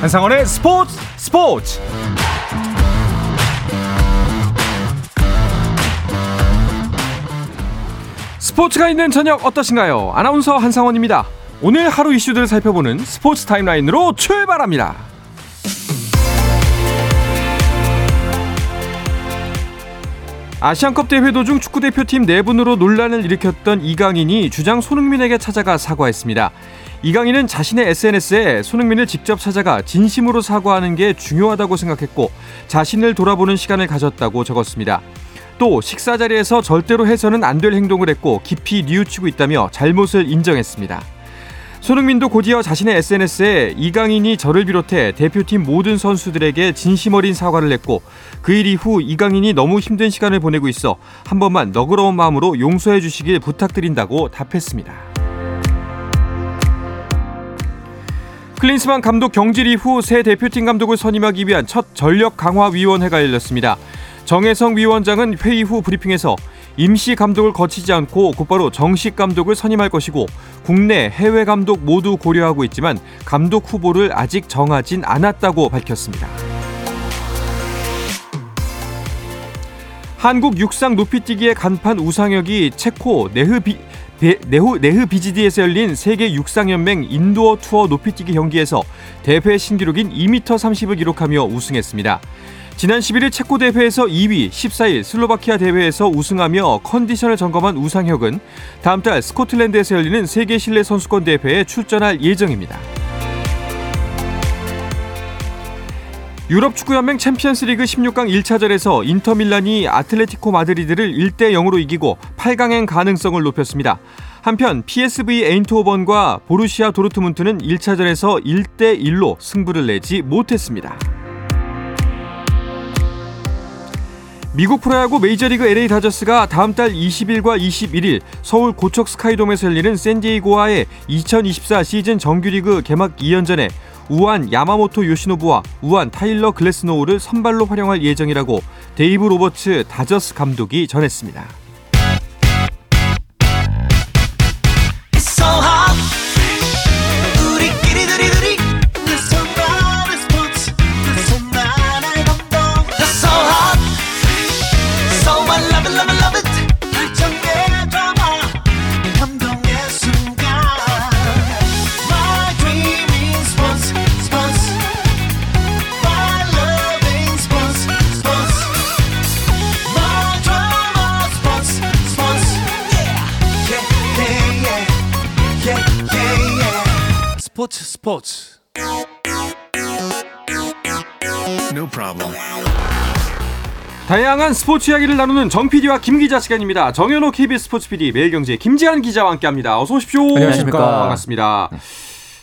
한상원의 스포츠 스포츠 스포츠가 있는 저녁 어떠신가요? 아나운서 한상원입니다. 오늘 하루 이슈들을 살펴보는 스포츠 타임라인으로 출발합니다. 아시안컵 대회 도중 축구대표팀 내분으로 논란을 일으켰던 이강인이 주장 손흥민에게 찾아가 사과했습니다. 이강인은 자신의 SNS에 손흥민을 직접 찾아가 진심으로 사과하는 게 중요하다고 생각했고 자신을 돌아보는 시간을 가졌다고 적었습니다. 또 식사 자리에서 절대로 해서는 안 될 행동을 했고 깊이 뉘우치고 있다며 잘못을 인정했습니다. 손흥민도 곧이어 자신의 SNS에 이강인이 저를 비롯해 대표팀 모든 선수들에게 진심 어린 사과를 했고 그 일 이후 이강인이 너무 힘든 시간을 보내고 있어 한 번만 너그러운 마음으로 용서해 주시길 부탁드린다고 답했습니다. 클린스만 감독 경질 이후 새 대표팀 감독을 선임하기 위한 첫 전력 강화 위원회가 열렸습니다. 정혜성 위원장은 회의 후 브리핑에서 임시 감독을 거치지 않고 곧바로 정식 감독을 선임할 것이고 국내 해외 감독 모두 고려하고 있지만 감독 후보를 아직 정하진 않았다고 밝혔습니다. 한국 육상 높이뛰기의 간판 우상혁이 체코 네흐 비, 네후, 네흐비즈디에서 열린 세계 육상연맹 인도어 투어 높이뛰기 경기에서 대회 신기록인 2m 30을 기록하며 우승했습니다. 지난 11일 체코 대회에서 2위, 14일 슬로바키아 대회에서 우승하며 컨디션을 점검한 우상혁은 다음 달 스코틀랜드에서 열리는 세계 실내 선수권 대회에 출전할 예정입니다. 유럽 축구연맹 챔피언스리그 16강 1차전에서 인터밀란이 아틀레티코 마드리드를 1대 0으로 이기고 8강행 가능성을 높였습니다. 한편 PSV 에인트호번과 보루시아 도르트문트는 1차전에서 1대 1로 승부를 내지 못했습니다. 미국 프로야구 메이저리그 LA 다저스가 다음 달 20일과 21일 서울 고척 스카이돔에서 열리는 샌디에이고와의 2024 시즌 정규리그 개막 2연전에 우완 야마모토 요시노부와 우완 타일러 글래스노우를 선발로 활용할 예정이라고 데이브 로버츠 다저스 감독이 전했습니다. 다양한 스포츠 이야기를 나누는 정 PD와 김 기자 시간입니다. 정현호 KBS 스포츠 PD, 매일경제 김지한 기자와 함께합니다. 어서 오십시오. 안녕하십니까. 반갑습니다. 네.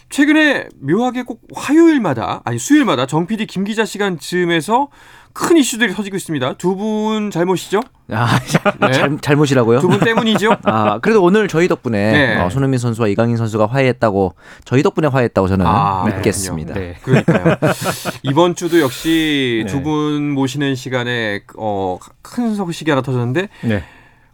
최근에 묘하게 꼭 화요일마다 아니 수요일마다 정 PD 김 기자 시간 즈음에서 큰 이슈들이 터지고 있습니다. 두 분 잘못이죠? 아, 네. 잘, 잘못이라고요? 두 분 때문이죠? 아, 그래도 오늘 저희 덕분에 네. 어, 손흥민 선수와 이강인 선수가 화해했다고 저희 덕분에 화해했다고 저는 아, 믿겠습니다. 네. 그러니까요. 이번 주도 역시 네. 두분 모시는 시간에 어, 큰 소식이 하나 터졌는데 네.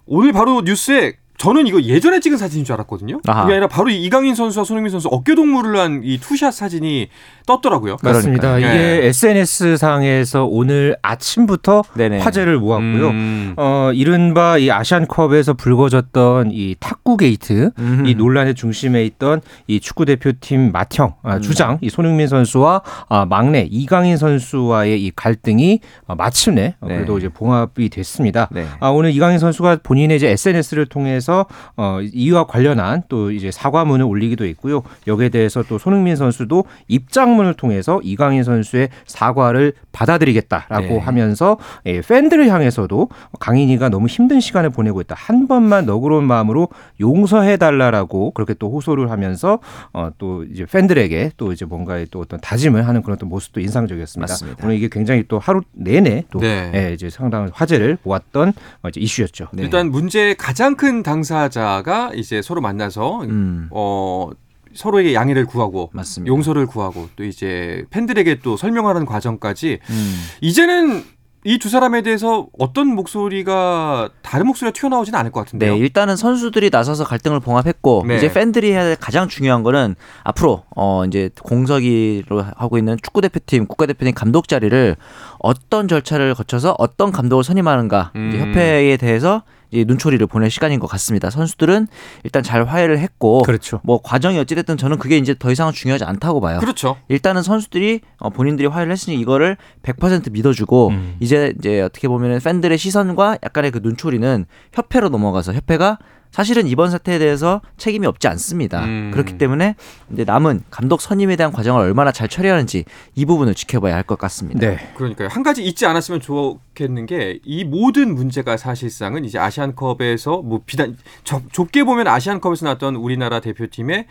오늘 바로 뉴스에 저는 이거 예전에 찍은 사진인 줄 알았거든요. 아하. 그게 아니라 바로 이강인 선수와 손흥민 선수 어깨 동무를 한 이 two shot 사진이 떴더라고요. 맞습니다. 그러니까요. 이게 네. SNS 상에서 오늘 아침부터 네네. 화제를 모았고요. 음. 어, 이른바 이 아시안컵에서 불거졌던 이 탁구 게이트 음. 이 논란의 중심에 있던 이 축구 대표팀 맏형 아, 음. 주장 이 손흥민 선수와 아, 막내 이강인 선수와의 이 갈등이 아, 마침내 네. 그래도 이제 봉합이 됐습니다. 네. 아, 오늘 이강인 선수가 본인의 이제 SNS를 통해서 어, 이와 관련한 또 이제 사과문을 올리기도 했고요. 여기에 대해서 또 손흥민 선수도 입장문을 통해서 이강인 선수의 사과를 받아들이겠다라고 네. 하면서 예, 팬들을 향해서도 강인이가 너무 힘든 시간을 보내고 있다. 한 번만 너그러운 마음으로 용서해 달라라고 그렇게 또 호소를 하면서 어, 또 이제 팬들에게 또 이제 뭔가 또 어떤 다짐을 하는 그런 또 모습도 인상적이었습니다. 맞습니다. 오늘 이게 굉장히 또 하루 내내 또 네. 예, 이제 상당한 화제를 모았던 어, 이제 이슈였죠. 네. 일단 문제의 가장 큰 당 사자가 이제 서로 만나서 음. 어 서로에게 양해를 구하고 맞습니다. 용서를 구하고 또 이제 팬들에게 또 설명하는 과정까지 음. 이제는 이두 사람에 대해서 어떤 목소리가 다른 목소리가 튀어나오지는 않을 것 같은데요. 네, 일단은 선수들이 나서서 갈등을 봉합했고 네. 이제 팬들이 해야 될 가장 중요한 거는 앞으로 어 이제 공석이로 하고 있는 축구 대표팀, 국가 대표팀 감독 자리를 어떤 절차를 거쳐서 어떤 감독을 선임하는가 음. 협회에 대해서 이 눈초리를 보낼 시간인 것 같습니다. 선수들은 일단 잘 화해를 했고, 그렇죠. 뭐 과정이 어찌됐든 저는 그게 이제 더 이상은 중요하지 않다고 봐요. 그렇죠. 일단은 선수들이 어, 본인들이 화해를 했으니 이거를 100% 믿어주고 음. 이제 이제 어떻게 보면 팬들의 시선과 약간의 그 눈초리는 협회로 넘어가서 협회가 사실은 이번 사태에 대해서 책임이 없지 않습니다. 음. 그렇기 때문에 이제 남은 감독 선임에 대한 과정을 얼마나 잘 처리하는지 이 부분을 지켜봐야 할 것 같습니다. 네. 그러니까요. 한 가지 잊지 않았으면 좋겠는 게 이 모든 문제가 사실상은 이제 아시안컵에서 뭐 비단 좁 게 보면 아시안컵에서 나왔던 우리나라 대표팀의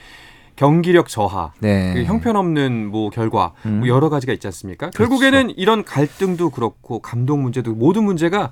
경기력 저하, 네. 그 형편없는 뭐 결과 뭐 음. 뭐 여러 가지가 있지 않습니까? 그렇죠. 결국에는 이런 갈등도 그렇고 감독 문제도 모든 문제가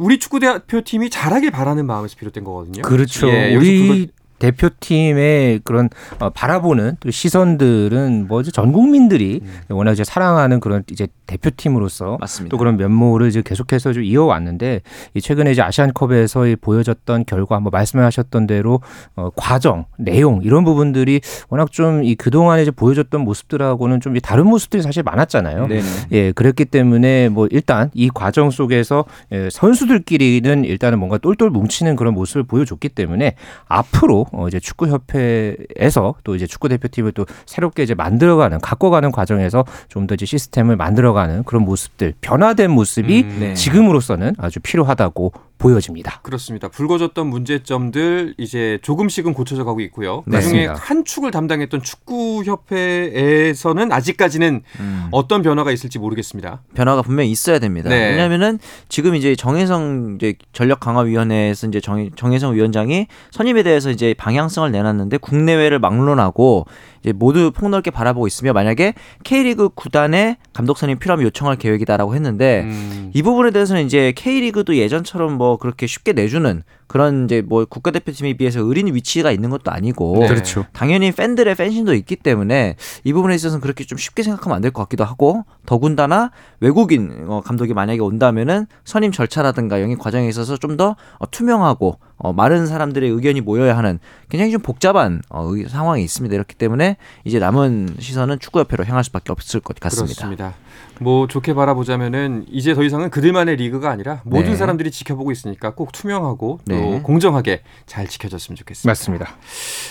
우리 축구 대표팀이 잘하길 바라는 마음에서 비롯된 거거든요. 그렇죠. 예, 우리 대표팀의 그런 어, 바라보는 또 시선들은 뭐지 전 국민들이 음. 워낙 이제 사랑하는 그런 이제 대표팀으로서 맞습니다. 또 그런 면모를 이제 계속해서 좀 이어왔는데 이 최근에 이제 아시안컵에서 보여졌던 결과 뭐 말씀하셨던 대로 어, 과정, 내용 이런 부분들이 워낙 좀 이 그동안에 이제 보여줬던 모습들하고는 좀 다른 모습들이 사실 많았잖아요. 네네. 예, 그랬기 때문에 뭐 일단 이 과정 속에서 예, 선수들끼리는 일단은 뭔가 똘똘 뭉치는 그런 모습을 보여줬기 때문에 앞으로 어 이제 축구 협회에서 또 이제 축구 대표팀을 또 새롭게 이제 만들어가는 갖고가는 과정에서 좀 더 이제 시스템을 만들어가는 그런 모습들 변화된 모습이 음, 네. 지금으로서는 아주 필요하다고 보여집니다. 그렇습니다. 불거졌던 문제점들 이제 조금씩은 고쳐져 가고 있고요. 네. 그중에 한 축을 담당했던 축구협회에서는 아직까지는 음. 어떤 변화가 있을지 모르겠습니다. 변화가 분명히 있어야 됩니다. 네. 왜냐하면은 지금 이제 정혜성 이제 전력 강화 위원회에서 이제 정, 정혜성 위원장이 선임에 대해서 이제 방향성을 내놨는데 국내외를 막론하고 이제 모두 폭넓게 바라보고 있으며 만약에 K리그 구단에 감독 선임 필요하면 요청할 계획이다라고 했는데 음. 이 부분에 대해서는 이제 K리그도 예전처럼 뭐 그렇게 쉽게 내주는 그런 이제 뭐 국가대표팀에 비해서 의린 위치가 있는 것도 아니고 네. 그렇죠. 당연히 팬들의 팬심도 있기 때문에 이 부분에 있어서는 그렇게 좀 쉽게 생각하면 안 될 것 같기도 하고 더군다나 외국인 어, 감독이 만약에 온다면은 선임 절차라든가 영입 과정에 있어서 좀 더 투명하고 어, 많은 사람들의 의견이 모여야 하는 굉장히 좀 복잡한 어, 상황이 있습니다. 이렇기 때문에 이제 남은 시선은 축구협회로 향할 수밖에 없을 것 같습니다. 그렇습니다. 뭐 좋게 바라보자면은 이제 더 이상은 그들만의 리그가 아니라 모든 네. 사람들이 지켜보고 있으니까 꼭 투명하고 또 네. 공정하게 잘 지켜졌으면 좋겠습니다. 맞습니다.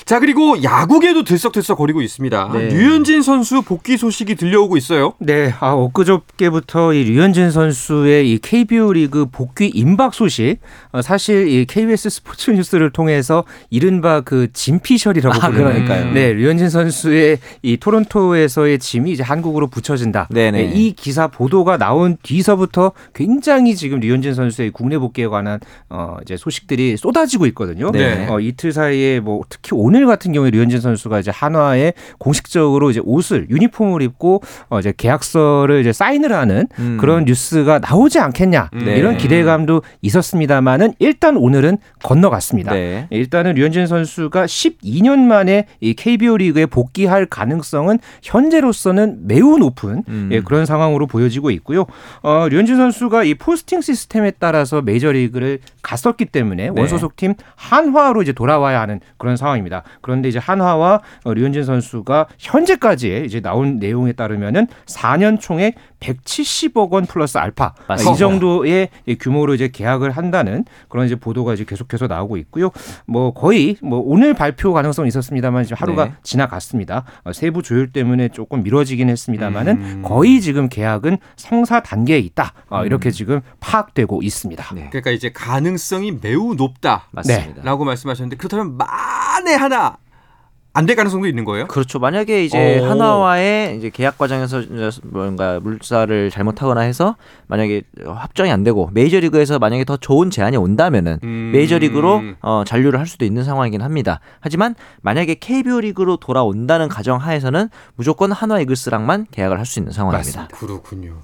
자 그리고 야구계도 들썩들썩 거리고 있습니다. 네. 류현진 선수 복귀 소식이 들려오고 있어요. 네, 아 엊그저께부터 이 류현진 선수의 이 KBO 리그 복귀 임박 소식 어, 사실 이 KBS 스포츠 뉴스를 통해서 이른바 그 짐피셜이라고 아, 그러니까요. 네, 류현진 선수의 이 토론토에서의 짐이 이제 한국으로 붙여진다. 네네. 네, 이 기사 보도가 나온 뒤서부터 굉장히 지금 류현진 선수의 국내 복귀에 관한 어 이제 소식들이 쏟아지고 있거든요. 네. 어 이틀 사이에 뭐 특히 오늘 같은 경우에 류현진 선수가 이제 한화에 공식적으로 이제 옷을 유니폼을 입고 어 이제 계약서를 이제 사인을 하는 음. 그런 뉴스가 나오지 않겠냐 네. 이런 기대감도 있었습니다만은 일단 오늘은 건너갔습니다. 네. 일단은 류현진 선수가 12년 만에 이 KBO 리그에 복귀할 가능성은 현재로서는 매우 높은 음. 예, 그런 상황. 상황으로 보여지고 있고요. 어, 류현진 선수가 이 포스팅 시스템에 따라서 메이저리그를 갔었기 때문에 네. 원소속 팀 한화로 이제 돌아와야 하는 그런 상황입니다. 그런데 이제 한화와 어, 류현진 선수가 현재까지 이제 나온 내용에 따르면은 4년 총액 170억 원 플러스 알파 맞습니다. 이 정도의 규모로 이제 계약을 한다는 그런 이제 보도가 이제 계속해서 나오고 있고요. 뭐 거의 뭐 오늘 발표 가능성이 있었습니다만 지금 하루가 네. 지나갔습니다. 어, 세부 조율 때문에 조금 미뤄지긴 했습니다만은 음. 거의 지금 계약은 성사 단계에 있다. 어, 음. 이렇게 지금 파악되고 있습니다. 네. 그러니까 이제 가능성이 매우 높다. 맞습니다. 라고 말씀하셨는데 그렇다면 만에 하나 안 될 가능성도 있는 거예요? 그렇죠. 만약에 이제 오. 하나와의 이제 계약 과정에서 뭔가 물사를 잘못하거나 해서 만약에 합정이 안 되고 메이저리그에서 만약에 더 좋은 제안이 온다면은 음. 메이저리그로 어, 잔류를 할 수도 있는 상황이긴 합니다. 하지만 만약에 KBO 리그로 돌아온다는 가정 하에서는 무조건 한화 이글스랑만 계약을 할 수 있는 상황입니다. 맞습니다. 그렇군요.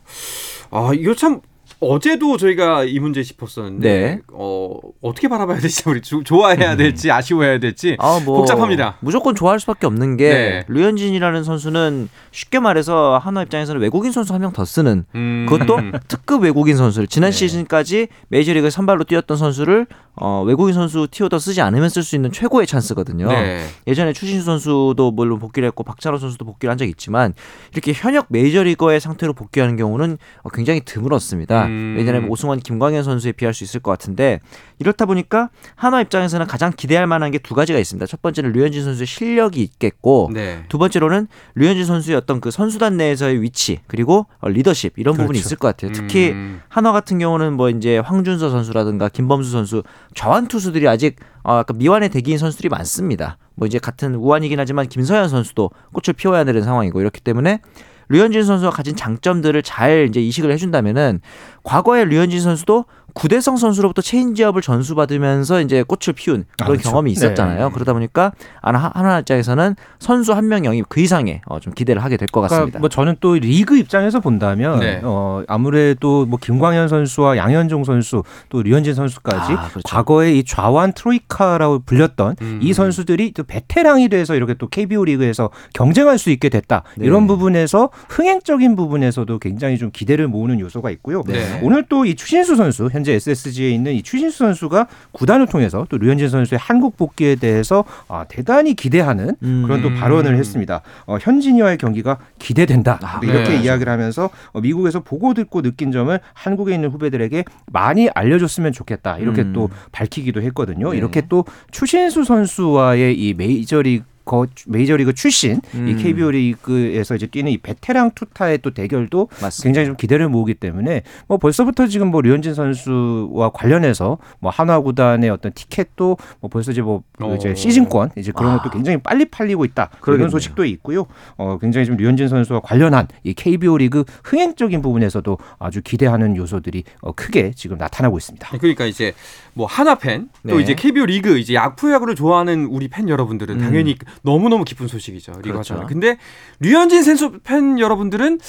아 이거 참 어제도 저희가 이 문제 짚었었는데 네. 어, 어떻게 바라봐야 될지 우리 좋아해야 음. 될지 아쉬워해야 될지 아, 뭐 복잡합니다. 무조건 좋아할 수밖에 없는 게 네. 류현진이라는 선수는 쉽게 말해서 한화 입장에서는 외국인 선수 한 명 더 쓰는 음. 그것도 특급 외국인 선수를 지난 네. 시즌까지 메이저리그 선발로 뛰었던 선수를 어, 외국인 선수 티오더 쓰지 않으면 쓸 수 있는 최고의 찬스거든요. 네. 예전에 추신수 선수도 물론 복귀를 했고 박찬호 선수도 복귀를 한 적이 있지만 이렇게 현역 메이저리거의 상태로 복귀하는 경우는 굉장히 드물었습니다. 음. 뭐 오승환, 김광현 선수에 비할 수 있을 것 같은데 이렇다 보니까 한화 입장에서는 가장 기대할 만한 게 두 가지가 있습니다. 첫 번째는 류현진 선수의 실력이 있겠고 네. 두 번째로는 류현진 선수의 어떤 그 선수단 내에서의 위치 그리고 리더십 이런 그렇죠. 부분이 있을 것 같아요. 특히 음. 한화 같은 경우는 뭐 이제 황준서 선수라든가 김범수 선수 좌완 투수들이 아직 어, 약간 미완의 대기인 선수들이 많습니다. 뭐 이제 같은 우완이긴 하지만 김서현 선수도 꽃을 피워야 되는 상황이고 이렇기 때문에 류현진 선수가 가진 장점들을 잘 이제 이식을 해준다면은 과거에 류현진 선수도 구대성 선수로부터 체인지업을 전수받으면서 이제 꽃을 피운 그런 아, 그렇죠. 경험이 있었잖아요. 네. 그러다 보니까 한화 입장에서는 선수 한 명 영입 그 이상의 어, 좀 기대를 하게 될것 그러니까 같습니다. 뭐 저는 또 리그 입장에서 본다면 네. 어, 아무래도 뭐 김광현 선수와 양현종 선수 또 류현진 선수까지 아, 그렇죠. 과거에 이 좌완 트로이카라고 불렸던 음. 이 선수들이 또 베테랑이 돼서 이렇게 또 KBO 리그에서 경쟁할 수 있게 됐다. 네. 이런 부분에서 흥행적인 부분에서도 굉장히 좀 기대를 모으는 요소가 있고요. 네. 오늘 또 이 추신수 선수 현 현재 SSG에 있는 이 추신수 선수가 구단을 통해서 또 류현진 선수의 한국 복귀에 대해서 아, 대단히 기대하는 그런 또 음. 발언을 했습니다. 어, 현진이와의 경기가 기대된다. 아, 이렇게 네. 이야기를 하면서 어, 미국에서 보고 듣고 느낀 점을 한국에 있는 후배들에게 많이 알려줬으면 좋겠다. 이렇게 음. 또 밝히기도 했거든요. 네. 이렇게 또 추신수 선수와의 이 메이저리그 거 메이저리그 출신 음. 이 KBO 리그에서 이제 뛰는 이 베테랑 투타의 또 대결도 맞습니다. 굉장히 좀 기대를 모으기 때문에 뭐 벌써부터 지금 뭐 류현진 선수와 관련해서 뭐 한화 구단의 어떤 티켓도 뭐 벌써 이제 뭐 오. 이제 시즌권 이제 그런 아. 것도 굉장히 빨리 팔리고 있다 그런 그러겠네요. 소식도 있고요. 어 굉장히 좀 류현진 선수와 관련한 이 KBO 리그 흥행적인 부분에서도 아주 기대하는 요소들이 어 크게 지금 나타나고 있습니다. 그러니까 이제 뭐 한화 팬또 네. 이제 KBO 리그 이제 야구 야구를 좋아하는 우리 팬 여러분들은 음. 당연히 너무너무 기쁜 소식이죠. 리그 그렇죠. 근데 류현진 선수 팬 여러분들은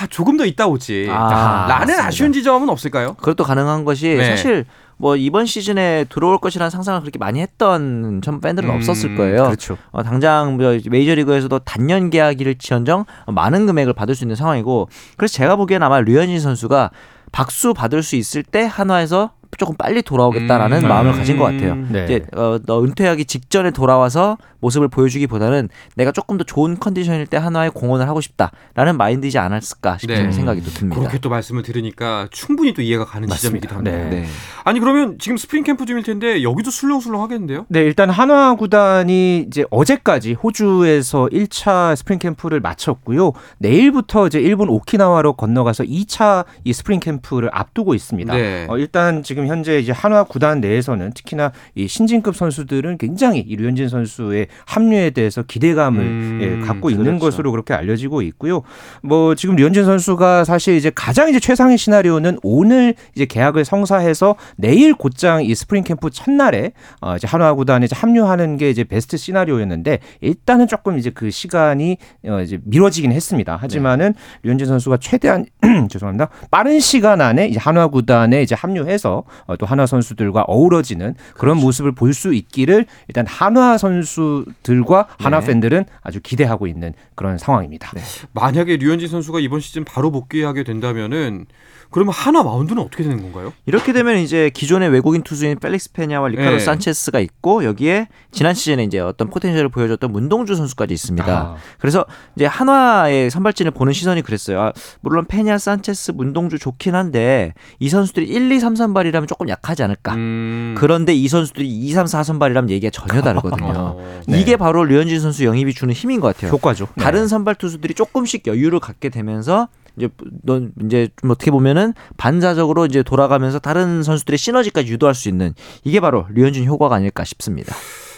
아, 조금 더 있다 오지. 아, 라는 아쉬운 지점은 없을까요? 그것도 가능한 것이 네. 사실 뭐 이번 시즌에 들어올 것이라는 상상을 그렇게 많이 했던 전 팬들은 음, 없었을 거예요. 그렇죠. 어, 당장 뭐 메이저리그에서도 단년 계약일 지연정 많은 금액을 받을 수 있는 상황이고 그래서 제가 보기엔 아마 류현진 선수가 박수 받을 수 있을 때 한화에서 조금 빨리 돌아오겠다라는 음. 마음을 가진 것 같아요. 네. 이제 어, 너 은퇴하기 직전에 돌아와서 모습을 보여주기보다는 내가 조금 더 좋은 컨디션일 때 한화에 공헌을 하고 싶다라는 마인드이지 않았을까 싶은 네. 생각이 또 듭니다. 그렇게 또 말씀을 들으니까 충분히 또 이해가 가는 맞습니다. 지점이기도 합니다. 네. 네. 아니 그러면 지금 스프링 캠프 중일 텐데 여기도 술렁술렁 하겠는데요? 네, 일단 한화 구단이 이제 어제까지 호주에서 1차 스프링 캠프를 마쳤고요. 내일부터 이제 일본 오키나와로 건너가서 2차 이 스프링 캠프를 앞두고 있습니다. 네. 어, 일단 지금 현재 이제 한화 구단 내에서는 특히나 이 신진급 선수들은 굉장히 이 류현진 선수의 합류에 대해서 기대감을 음, 예, 갖고 있는 그렇죠. 것으로 그렇게 알려지고 있고요. 뭐 지금 류현진 선수가 사실 이제 가장 이제 최상의 시나리오는 오늘 이제 계약을 성사해서 내일 곧장 이 스프링 캠프 첫날에 어 이제 한화 구단에 이제 합류하는 게 이제 베스트 시나리오였는데 일단은 조금 이제 그 시간이 어 이제 미뤄지긴 했습니다. 하지만은 네. 류현진 선수가 최대한 죄송합니다. 빠른 시간 안에 이제 한화 구단에 이제 합류해서 어또 한화 선수들과 어우러지는 그런 그렇죠. 모습을 볼 수 있기를 일단 한화 선수들과 한화 네. 팬들은 아주 기대하고 있는 그런 상황입니다. 네. 만약에 류현진 선수가 이번 시즌 바로 복귀하게 된다면은 그러면 한화 마운드는 어떻게 되는 건가요? 이렇게 되면 이제 기존의 외국인 투수인 펠릭스 페냐와 리카르도 네. 산체스가 있고 여기에 지난 시즌에 이제 어떤 potential을 보여줬던 문동주 선수까지 있습니다. 아. 그래서 이제 한화의 선발진을 보는 시선이 그랬어요. 아, 물론 페냐, 산체스, 문동주 좋긴 한데 이 선수들이 1, 2, 3, 3발이라면 조금 약하지 않을까. 음. 그런데 이 선수들이 2, 3, 4, 3발이라면 얘기가 전혀 다르거든요. 어. 네. 이게 바로 류현진 선수 영입이 주는 힘인 것 같아요. 효과죠. 다른 네. 선발 투수들이 조금씩 여유를 갖게 되면서 이제 넌 이제 좀 어떻게 보면은 반사적으로 이제 돌아가면서 다른 선수들의 시너지까지 유도할 수 있는 이게 바로 류현진 효과가 아닐까 싶습니다.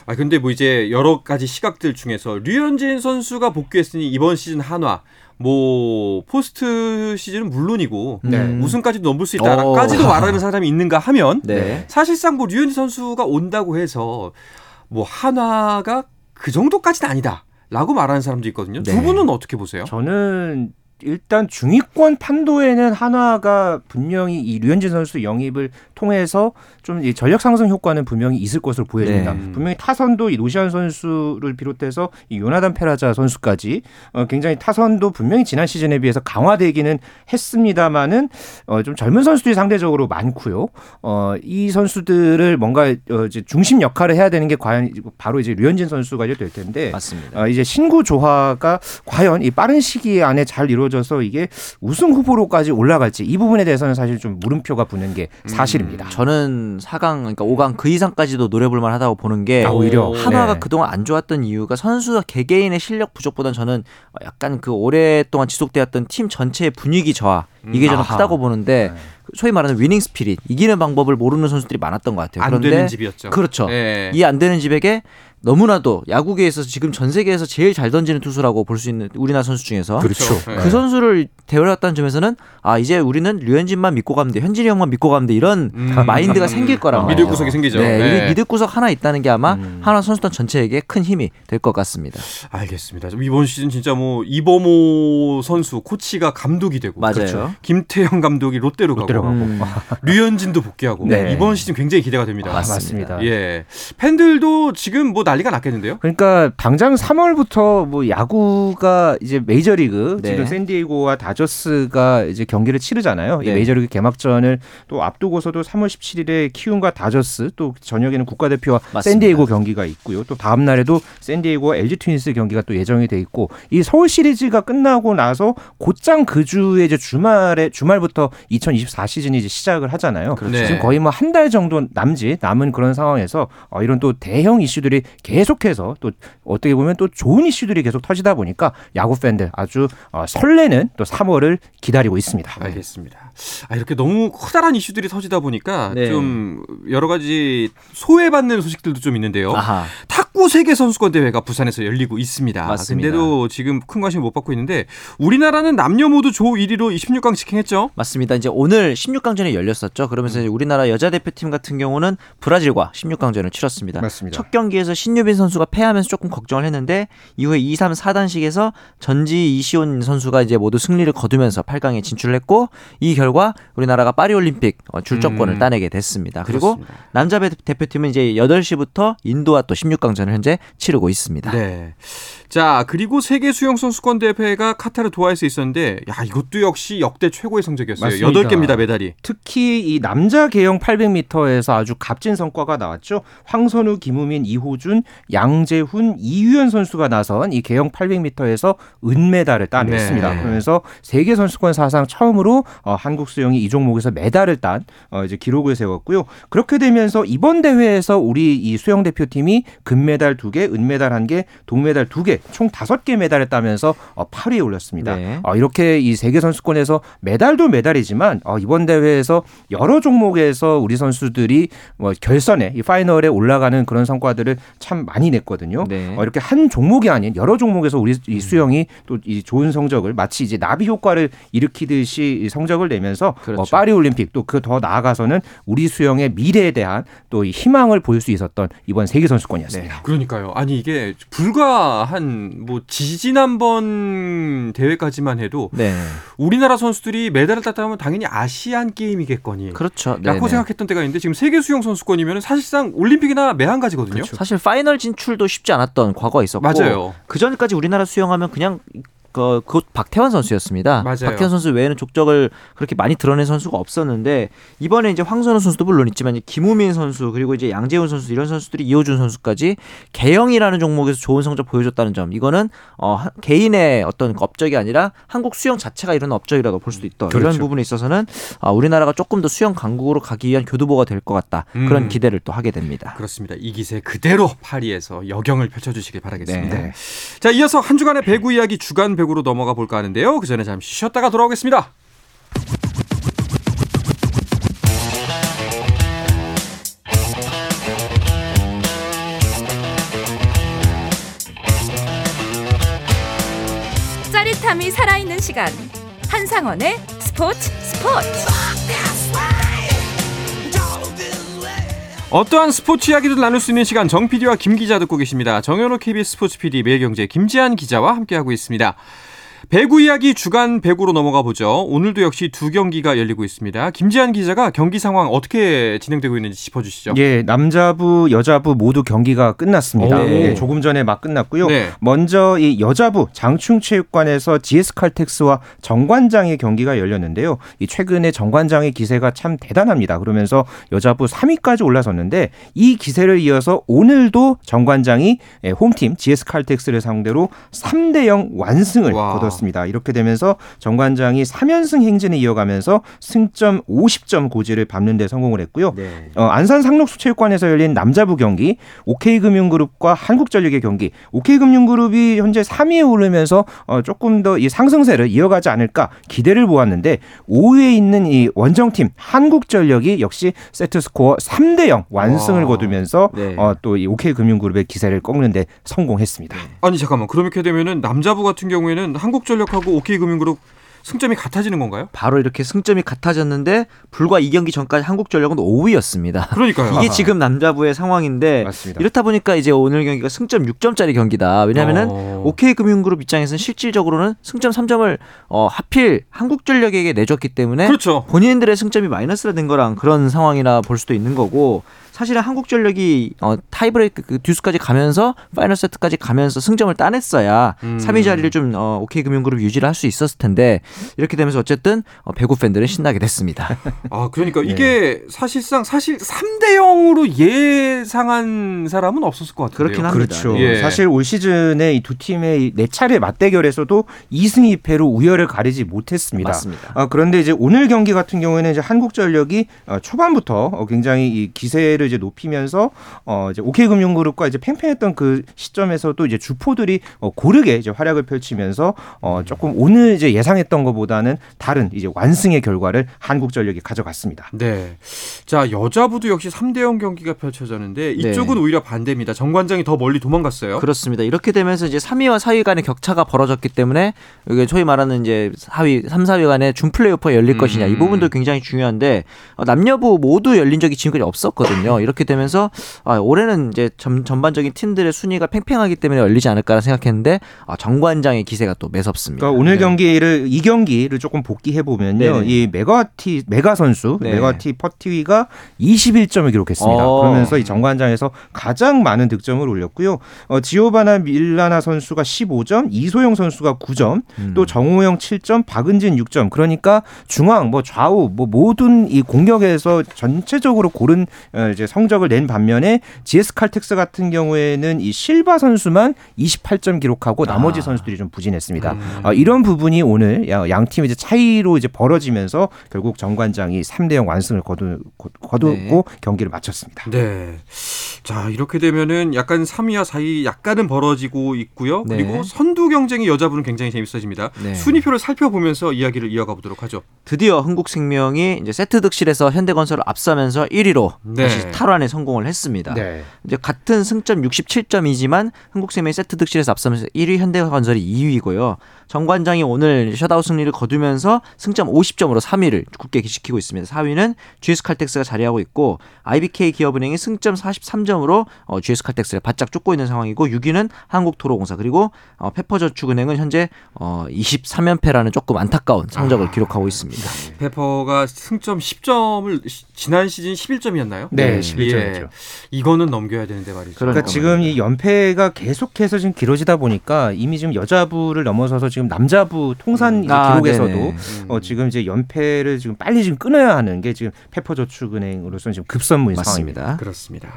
아 근데 뭐 이제 여러 가지 시각들 중에서 류현진 선수가 복귀했으니 이번 시즌 한화 뭐 포스트 시즌은 물론이고 네. 우승까지도 넘볼 수 있다까지도 어. 말하는 사람이 있는가 하면 네. 사실상 뭐 류현진 선수가 온다고 해서 뭐 한화가 그 정도까지는 아니다. 라고 말하는 사람도 있거든요. 네. 두 분은 어떻게 보세요? 저는 일단 중위권 판도에는 한화가 분명히 이 류현진 선수 영입을 통해서 좀 전력 상승 효과는 분명히 있을 것으로 보여집니다. 네. 분명히 타선도 이 노시안 선수를 비롯해서 이 요나단 페라자 선수까지 어, 굉장히 타선도 분명히 지난 시즌에 비해서 강화되기는 했습니다만은 어, 좀 젊은 선수들이 상대적으로 많고요. 어, 이 선수들을 뭔가 어, 이제 중심 역할을 해야 되는 게 과연 바로 이제 류현진 선수가 될 텐데 맞습니다. 어, 이제 신구 조화가 과연 이 빠른 시기 안에 잘 이루어 져서 이게 우승 후보로까지 올라갈지 이 부분에 대해서는 사실 좀 물음표가 붙는 게 음. 사실입니다. 음, 저는 4강 그러니까 5강 그 이상까지도 노려볼 만하다고 보는 게 아, 오히려 한화가 네. 그동안 안 좋았던 이유가 선수 개개인의 실력 부족보다는 저는 약간 그 오랫동안 지속되었던 팀 전체의 분위기 저하 이게 저는 아하. 크다고 보는데 네. 소위 말하는 위닝 스피릿 이기는 방법을 모르는 선수들이 많았던 것 같아요. 그런데 되는 집이었죠. 그렇죠. 네. 이안 되는 집에게 너무나도 야구계에서 지금 전 세계에서 제일 잘 던지는 투수라고 볼 수 있는 우리나라 선수 중에서 그렇죠. 그 네. 선수를 데려왔다는 점에서는 아 이제 우리는 류현진만 믿고 가면 돼, 현진이 형만 믿고 가면 돼 이런 음. 마인드가 생길 거라고 아, 믿을 구석이 생기죠. 네, 네. 믿을 구석 하나 있다는 게 아마 음. 하나 선수단 전체에게 큰 힘이 될 것 같습니다. 알겠습니다. 이번 시즌 진짜 뭐 이범호 선수 코치가 감독이 되고 맞아요. 그렇죠. 김태형 감독이 롯데로, 롯데로 가고, 음. 류현진도 복귀하고 네. 이번 시즌 굉장히 기대가 됩니다. 아, 맞습니다. 예, 팬들도 지금 뭐 난리가 났겠는데요? 그러니까 당장 3월부터 뭐 야구가 이제 메이저리그 네. 지금 샌디에이고와 다저스가 이제 경기를 치르잖아요. 네. 이 메이저리그 개막전을 또 앞두고서도 3월 17일에 키움과 다저스 또 저녁에는 국가대표와 맞습니다. 샌디에이고 경기가 있고요. 또 다음 날에도 샌디에이고와 LG 트윈스 경기가 또 예정이 돼 있고 이 서울 시리즈가 끝나고 나서 곧장 그 주에 이제 주말에 주말부터 2024 시즌이 이제 시작을 하잖아요. 그렇죠. 지금 거의 뭐 한 달 정도 남짓 남은 그런 상황에서 어, 이런 또 대형 이슈들이 계속해서 또 어떻게 보면 또 좋은 이슈들이 계속 터지다 보니까 야구 팬들 아주 어, 설레는 또 3월을 기다리고 있습니다. 알겠습니다. 아, 이렇게 너무 커다란 이슈들이 터지다 보니까 네. 좀 여러 가지 소외받는 소식들도 좀 있는데요. 아하. 탁구 세계 선수권 대회가 부산에서 열리고 있습니다. 맞습니다. 근데도 지금 큰 관심 못 받고 있는데 우리나라는 남녀 모두 조 1위로 26강 직행했죠. 맞습니다. 이제 오늘 16강전이 열렸었죠. 그러면서 음. 우리나라 여자 대표팀 같은 경우는 브라질과 16강전을 치렀습니다. 맞습니다. 첫 경기에서 신유빈 선수가 패하면서 조금 걱정을 했는데 이후에 2, 3, 4단식에서 전지 이시온 선수가 이제 모두 승리를 거두면서 8강에 진출을 했고 이 결과 우리나라가 파리 올림픽 어, 출전권을 음. 따내게 됐습니다. 그리고 그렇습니다. 남자 대표팀은 이제 8시부터 인도와 또 16강전 을 현재 치르고 있습니다. 네. 자, 그리고 세계 수영 선수권 대회가 카타르 도하에서 있었는데 야, 이것도 역시 역대 최고의 성적이었어요. 맞습니다. 8개입니다, 메달이. 특히 이 남자 계영 800m에서 아주 값진 성과가 나왔죠. 황선우, 김우민, 이호준, 양재훈, 이유연 선수가 나선 이 계영 800m에서 은메달을 따냈습니다. 네. 그러면서 세계 선수권 사상 처음으로 어, 한국 수영이 이 종목에서 메달을 딴 어, 이제 기록을 세웠고요. 그렇게 되면서 이번 대회에서 우리 이 수영 대표팀이 금메달 2개, 은메달 1개, 동메달 2개 총 다섯 개 메달을 따면서 8위에 어, 올랐습니다. 네. 어, 이렇게 이 세계 선수권에서 메달도 메달이지만 어, 이번 대회에서 여러 종목에서 우리 선수들이 뭐 결선에 이 파이널에 올라가는 그런 성과들을 참 많이 냈거든요. 네. 이렇게 한 종목이 아닌 여러 종목에서 우리 이 수영이 또 이 좋은 성적을 마치 이제 나비 효과를 일으키듯이 성적을 내면서 그렇죠. 파리 올림픽 또 그 더 나아가서는 우리 수영의 미래에 대한 또 희망을 보일 수 있었던 이번 세계 선수권이었습니다. 네. 그러니까요. 아니 이게 불과 한 한뭐 지지난번 대회까지만 해도 네. 우리나라 선수들이 메달을 땄다면 당연히 아시안 게임이겠거니. 그렇죠. 라고 생각했던 때가 있는데 지금 세계 수영 선수권이면 사실상 올림픽이나 매한가지거든요. 그렇죠. 사실 파이널 진출도 쉽지 않았던 과거가 있었고 맞아요. 그 전까지 우리나라 수영하면 그냥 그, 곧 박태환 선수였습니다. 맞아요. 박태환 선수 외에는 족적을 그렇게 많이 드러낸 선수가 없었는데 이번에 이제 황선우 선수도 물론 있지만 김우민 선수 그리고 이제 양재훈 선수 이런 선수들이 이호준 선수까지 계영이라는 종목에서 좋은 성적 보여줬다는 점 이거는 어, 개인의 어떤 업적이 아니라 한국 수영 자체가 이런 업적이라고 볼 수도 있다. 그렇죠. 이런 부분에 있어서는 어, 우리나라가 조금 더 수영 강국으로 가기 위한 교두보가 될 것 같다. 음. 그런 기대를 또 하게 됩니다. 그렇습니다. 이 기세 그대로 파리에서 여경을 펼쳐주시길 바라겠습니다. 네. 자 이어서 한 주간의 배구 이야기 주간 배구 배구로 넘어가 볼까 하는데요. 그 전에 잠시 쉬었다가 돌아오겠습니다. 짜릿함이 살아있는 시간 한상원의 스포츠 스포츠 어떠한 스포츠 이야기도 나눌 수 있는 시간 정 PD와 김 기자 듣고 계십니다. 정현호 KBS 스포츠 PD 매일경제 김지한 기자와 함께하고 있습니다. 배구 이야기 주간 배구로 넘어가 보죠. 오늘도 역시 두 경기가 열리고 있습니다. 김지한 기자가 경기 상황 어떻게 진행되고 있는지 짚어주시죠. 예, 남자부, 여자부 모두 경기가 끝났습니다. 예, 조금 전에 막 끝났고요. 네. 먼저 이 여자부 장충체육관에서 GS칼텍스와 정관장의 경기가 열렸는데요. 이 최근에 정관장의 기세가 참 대단합니다. 그러면서 여자부 3위까지 올라섰는데 이 기세를 이어서 오늘도 정관장이 예, 홈팀 GS칼텍스를 상대로 3대 0 완승을 와. 거뒀습니다. 이뤘습니다. 이렇게 되면서 정관장이 3연승 행진을 이어가면서 승점 50점 고지를 밟는 데 성공을 했고요. 네. 어, 안산 상록수체육관에서 열린 남자부 경기 OK금융그룹과 한국전력의 경기 OK금융그룹이 현재 3위에 오르면서 어, 조금 더 이 상승세를 이어가지 않을까 기대를 보았는데 5위에 있는 이 원정팀 한국전력이 역시 세트 스코어 3대 0 완승을 와. 거두면서 네. 어, 또이 OK금융그룹의 기세를 꺾는 데 성공했습니다. 아니 잠깐만 그렇게 되면은 남자부 같은 경우에는 한국 한국전력하고 OK금융그룹 승점이 같아지는 건가요? 바로 이렇게 승점이 같아졌는데 불과 2경기 전까지 한국전력은 5위였습니다. 그러니까요. 이게 지금 남자부의 상황인데 맞습니다. 이렇다 보니까 이제 오늘 경기가 승점 6점짜리 경기다. 왜냐하면은 어... OK금융그룹 입장에서는 실질적으로는 승점 3점을 어, 하필 한국전력에게 내줬기 때문에 그렇죠. 본인들의 승점이 마이너스가 된 거랑 그런 상황이라 볼 수도 있는 거고 사실은 한국전력이 어, 타이브레이크 그 듀스까지 가면서 파이널 세트까지 가면서 승점을 따냈어야 음. 3위 자리를 좀 어, OK금융그룹 유지를 할 수 있었을 텐데 이렇게 되면서 어쨌든 어, 배구 팬들은 신나게 됐습니다. 아 그러니까 네. 이게 사실상 사실 3대 0으로 예상한 사람은 없었을 것 같아요. 그렇긴 합니다. 그렇죠. 예. 사실 올 시즌에 이 두 팀의 네 차례 맞대결에서도 2승 2패로 우열을 가리지 못했습니다. 맞습니다. 아, 그런데 이제 오늘 경기 같은 경우에는 이제 한국전력이 어, 초반부터 어, 굉장히 이 기세를 이제 높이면서 어 이제 OK금융그룹과 이제 팽팽했던 그 시점에서도 이제 주포들이 어 고르게 이제 활약을 펼치면서 어 조금 오늘 이제 예상했던 것보다는 다른 이제 완승의 결과를 한국전력이 가져갔습니다. 네. 자, 여자부도 역시 3대 0 경기가 펼쳐졌는데 이쪽은 네. 오히려 반대입니다. 정관장이 더 멀리 도망갔어요. 그렇습니다. 이렇게 되면서 이제 3위와 4위 간의 격차가 벌어졌기 때문에 이게 소위 말하는 이제 4위, 3, 4위 간의 준 플레이오프가 열릴 음. 것이냐 이 부분도 굉장히 중요한데 어, 남녀부 모두 열린 적이 지금까지 없었거든요. 이렇게 되면서 아, 올해는 이제 전, 전반적인 팀들의 순위가 팽팽하기 때문에 열리지 않을까라 생각했는데 아, 정관장의 기세가 또 매섭습니다. 그러니까 오늘 네. 경기를 이 경기를 조금 복기해 보면요, 이 메가티 메가 선수 네. 메가와티 퍼티위가 21점을 기록했습니다. 어. 그러면서 이 정관장에서 가장 많은 득점을 올렸고요. 어, 지오바나 밀라나 선수가 15점, 이소영 선수가 9점, 음. 또 정우영 7점, 박은진 6점. 그러니까 중앙, 뭐 좌우, 뭐 모든 이 공격에서 전체적으로 고른 어, 이제 성적을 낸 반면에 GS 칼텍스 같은 경우에는 이 실바 선수만 28점 기록하고 나머지 아. 선수들이 좀 부진했습니다. 음. 어, 이런 부분이 오늘 양 팀의 이제 차이로 이제 벌어지면서 결국 정관장이 3대 0 완승을 거두, 거두고 네. 경기를 마쳤습니다. 네. 자, 이렇게 되면은 약간 3위와 4위 약간은 벌어지고 있고요. 네. 그리고 선두 경쟁이 여자분은 굉장히 재밌어집니다. 네. 순위표를 살펴보면서 이야기를 이어가 보도록 하죠. 드디어 흥국생명이 이제 세트 득실에서 현대건설을 앞서면서 1위로 네. 다시 탈환에 성공을 했습니다. 네. 이제 같은 승점 67점이지만 흥국생명이 세트 득실에서 앞서면서 1위 현대건설이 2위고요. 정관장이 오늘 셧아웃 승리를 거두면서 승점 50점으로 3위를 굳게 지키고 있습니다. 4위는 GS칼텍스가 자리하고 있고 IBK 기업은행이 승점 43점으로 어, GS칼텍스를 바짝 쫓고 있는 상황이고 6위는 한국도로공사 그리고 어, 페퍼저축은행은 현재 어, 23연패라는 조금 안타까운 성적을 아, 기록하고 있습니다. 페퍼가 승점 10점을 지난 시즌 11점이었나요? 네, 11점이죠. 예. 이거는 넘겨야 되는데 말이죠. 그러니까, 그러니까 지금 이 연패가 계속해서 지금 길어지다 보니까 이미 지금 여자부를 넘어서서 지금 남자부 통산 음. 아, 기록에서도 음. 어, 지금 이제 연패를 지금 빨리 지금 끊어야 하는 게 지금 페퍼저축은행으로서는 지금 급선무인 맞습니다. 상황입니다. 그렇습니다.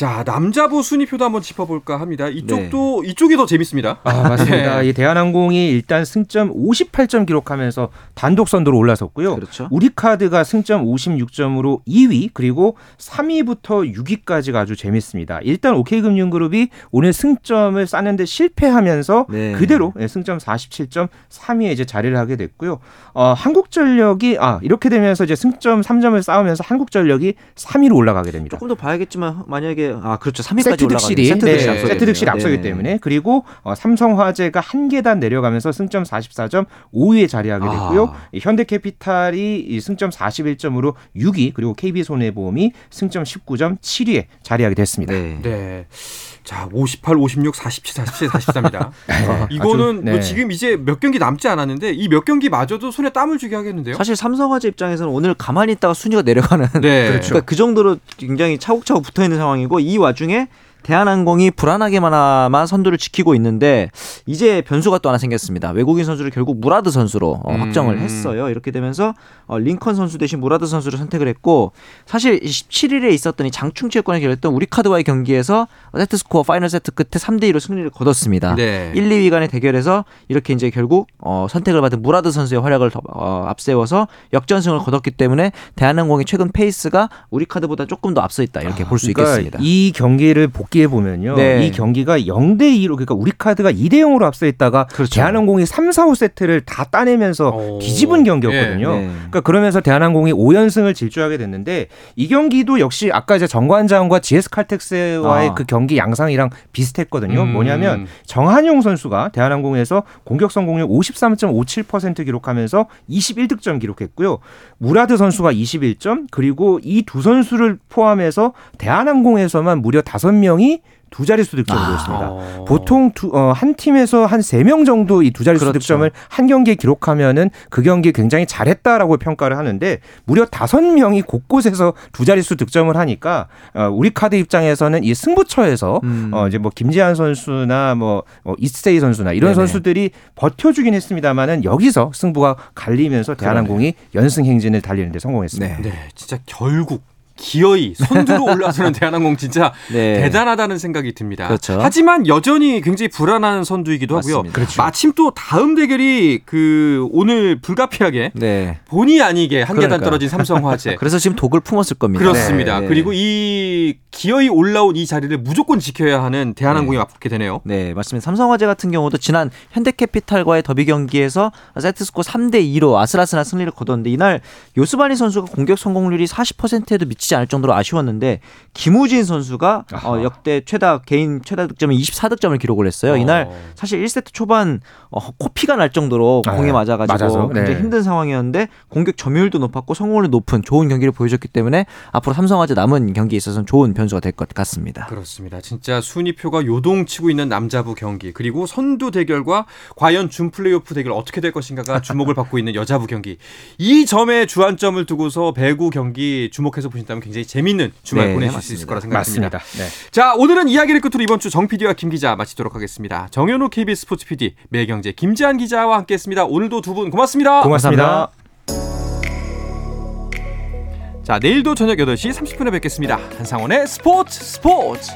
자 남자부 순위표도 한번 짚어볼까 합니다. 이쪽도 네. 이쪽이 더 재밌습니다. 아 맞습니다. 네. 이 대한항공이 일단 승점 58점 기록하면서 단독 선두로 올라섰고요. 그렇죠. 우리카드가 승점 56점으로 2위 그리고 3위부터 6위까지가 아주 재밌습니다. 일단 OK금융그룹이 오늘 승점을 쌓는데 실패하면서 네. 그대로 예, 승점 47점 3위에 이제 자리를 하게 됐고요. 어, 한국전력이 아 이렇게 되면서 이제 승점 3점을 쌓으면서 한국전력이 3위로 올라가게 됩니다. 조금 더 봐야겠지만 만약에 만약에 아 그렇죠 3위까지 세트 득실이 세트 득실 네, 앞서기 세트 득실이 때문에. 앞서기 네. 때문에 그리고 어, 삼성화재가 한 계단 내려가면서 승점 44점 5위에 자리하게 됐고요. 아. 이 현대캐피탈이 이 승점 41점으로 6위 그리고 KB손해보험이 승점 19점 7위에 자리하게 됐습니다. 네. 네. 자, 58, 56, 47, 47, 44입니다. 이거는 아주, 네. 뭐 지금 이제 몇 경기 남지 않았는데 이 몇 경기마저도 손에 땀을 쥐게 하겠는데요? 사실 삼성화재 입장에서는 오늘 가만히 있다가 순위가 내려가는 네. 그렇죠. 그러니까 그 정도로 굉장히 차곡차곡 붙어 있는 상황이고 이 와중에 대한항공이 불안하게만아마 선두를 지키고 있는데 이제 변수가 또 하나 생겼습니다. 외국인 선수를 결국 무라드 선수로 어, 음. 확정을 했어요. 이렇게 되면서 어, 링컨 선수 대신 무라드 선수를 선택을 했고 사실 17일에 있었던 이 장충체육관에 열렸던 우리카드와의 경기에서 세트 스코어 파이널 세트 끝에 3대 2로 승리를 거뒀습니다. 네. 1, 2위 간의 대결에서 이렇게 이제 결국 어, 선택을 받은 무라드 선수의 활약을 더, 어, 앞세워서 역전승을 거뒀기 때문에 대한항공의 최근 페이스가 우리 카드보다 조금 더 앞서 있다 이렇게 볼 수 그러니까 있겠습니다. 이 경기를 복기해 보면요. 네. 이 경기가 0대 2로 그러니까 우리 카드가 2대 0으로 앞서 있다가 그렇죠. 대한항공이 3, 4, 5세트를 다 따내면서 오. 뒤집은 경기였거든요. 네. 그러니까 그러면서 대한항공이 5연승을 질주하게 됐는데 이 경기도 역시 아까 이제 정관장과 GS 칼텍스와의 아. 그 경기 양상이랑 비슷했거든요. 음. 뭐냐면 정한용 선수가 대한항공에서 공격 성공률 53.57% 기록하면서 21득점 기록했고요. 무라드 선수가 21점 그리고 이 두 선수를 포함해서 대한항공에서만 무려 5명이 두 자릿수 득점을 아. 보였습니다. 어. 보통 두, 어, 한 팀에서 한 세 명 정도 이 두 자릿수 그렇죠. 득점을 한 경기에 기록하면은 그 경기 굉장히 잘했다라고 평가를 하는데 무려 다섯 명이 곳곳에서 두 자릿수 득점을 하니까 어, 우리 카드 입장에서는 이 승부처에서 음. 어, 이제 뭐 김지한 선수나 뭐 어, 이스테이 선수나 이런 네네. 선수들이 버텨주긴 했습니다만은 여기서 승부가 갈리면서 대한항공이 연승 행진을 달리는데 성공했습니다. 네. 네, 진짜 결국 기어이 선두로 올라서는 대한항공 진짜 네. 대단하다는 생각이 듭니다. 그렇죠. 하지만 여전히 굉장히 불안한 선두이기도 하고요. 맞습니다. 그렇죠. 마침 또 다음 대결이 그 오늘 불가피하게 네. 본의 아니게 한 계단 그러니까요. 떨어진 삼성화재. 그래서 지금 독을 품었을 겁니다. 그렇습니다. 네. 그리고 이 기어이 올라온 이 자리를 무조건 지켜야 하는 대한항공이 맞붙게 되네요. 네, 맞습니다. 삼성화재 같은 경우도 지난 현대캐피탈과의 더비 경기에서 세트스코 3대 2로 아슬아슬한 승리를 거뒀는데 이날 요스바니 선수가 공격 성공률이 40%에도 미치 지 않을 정도로 아쉬웠는데 김우진 선수가 어, 역대 최다 개인 최다 득점인 24득점을 기록을 했어요. 이날 어. 사실 1세트 초반 어, 코피가 날 정도로 아, 공에 맞아가지고 맞아서, 굉장히 네. 힘든 상황이었는데 공격 점유율도 높았고 성공률이 높은 좋은 경기를 보여줬기 때문에 앞으로 삼성화재 남은 경기에 있어서는 좋은 변수가 될 것 같습니다. 그렇습니다. 진짜 순위표가 요동치고 있는 남자부 경기 그리고 선두 대결과 과연 준 플레이오프 대결 어떻게 될 것인가가 주목을 받고 있는 여자부 경기 이 점에 주안점을 두고서 배구 경기 주목해서 보신다면 굉장히 재밌는 주말 네, 보내실 수 맞습니다. 있을 거라 생각합니다. 네. 자 오늘은 이야기를 끝으로 이번 주 정 PD와 김 기자 마치도록 하겠습니다. 정현우 KBS 스포츠 PD 매경제 김지한 기자와 함께했습니다. 오늘도 두 분 고맙습니다. 고맙습니다. 자 내일도 저녁 8시 30분에 뵙겠습니다. 한상원의 스포츠 스포츠.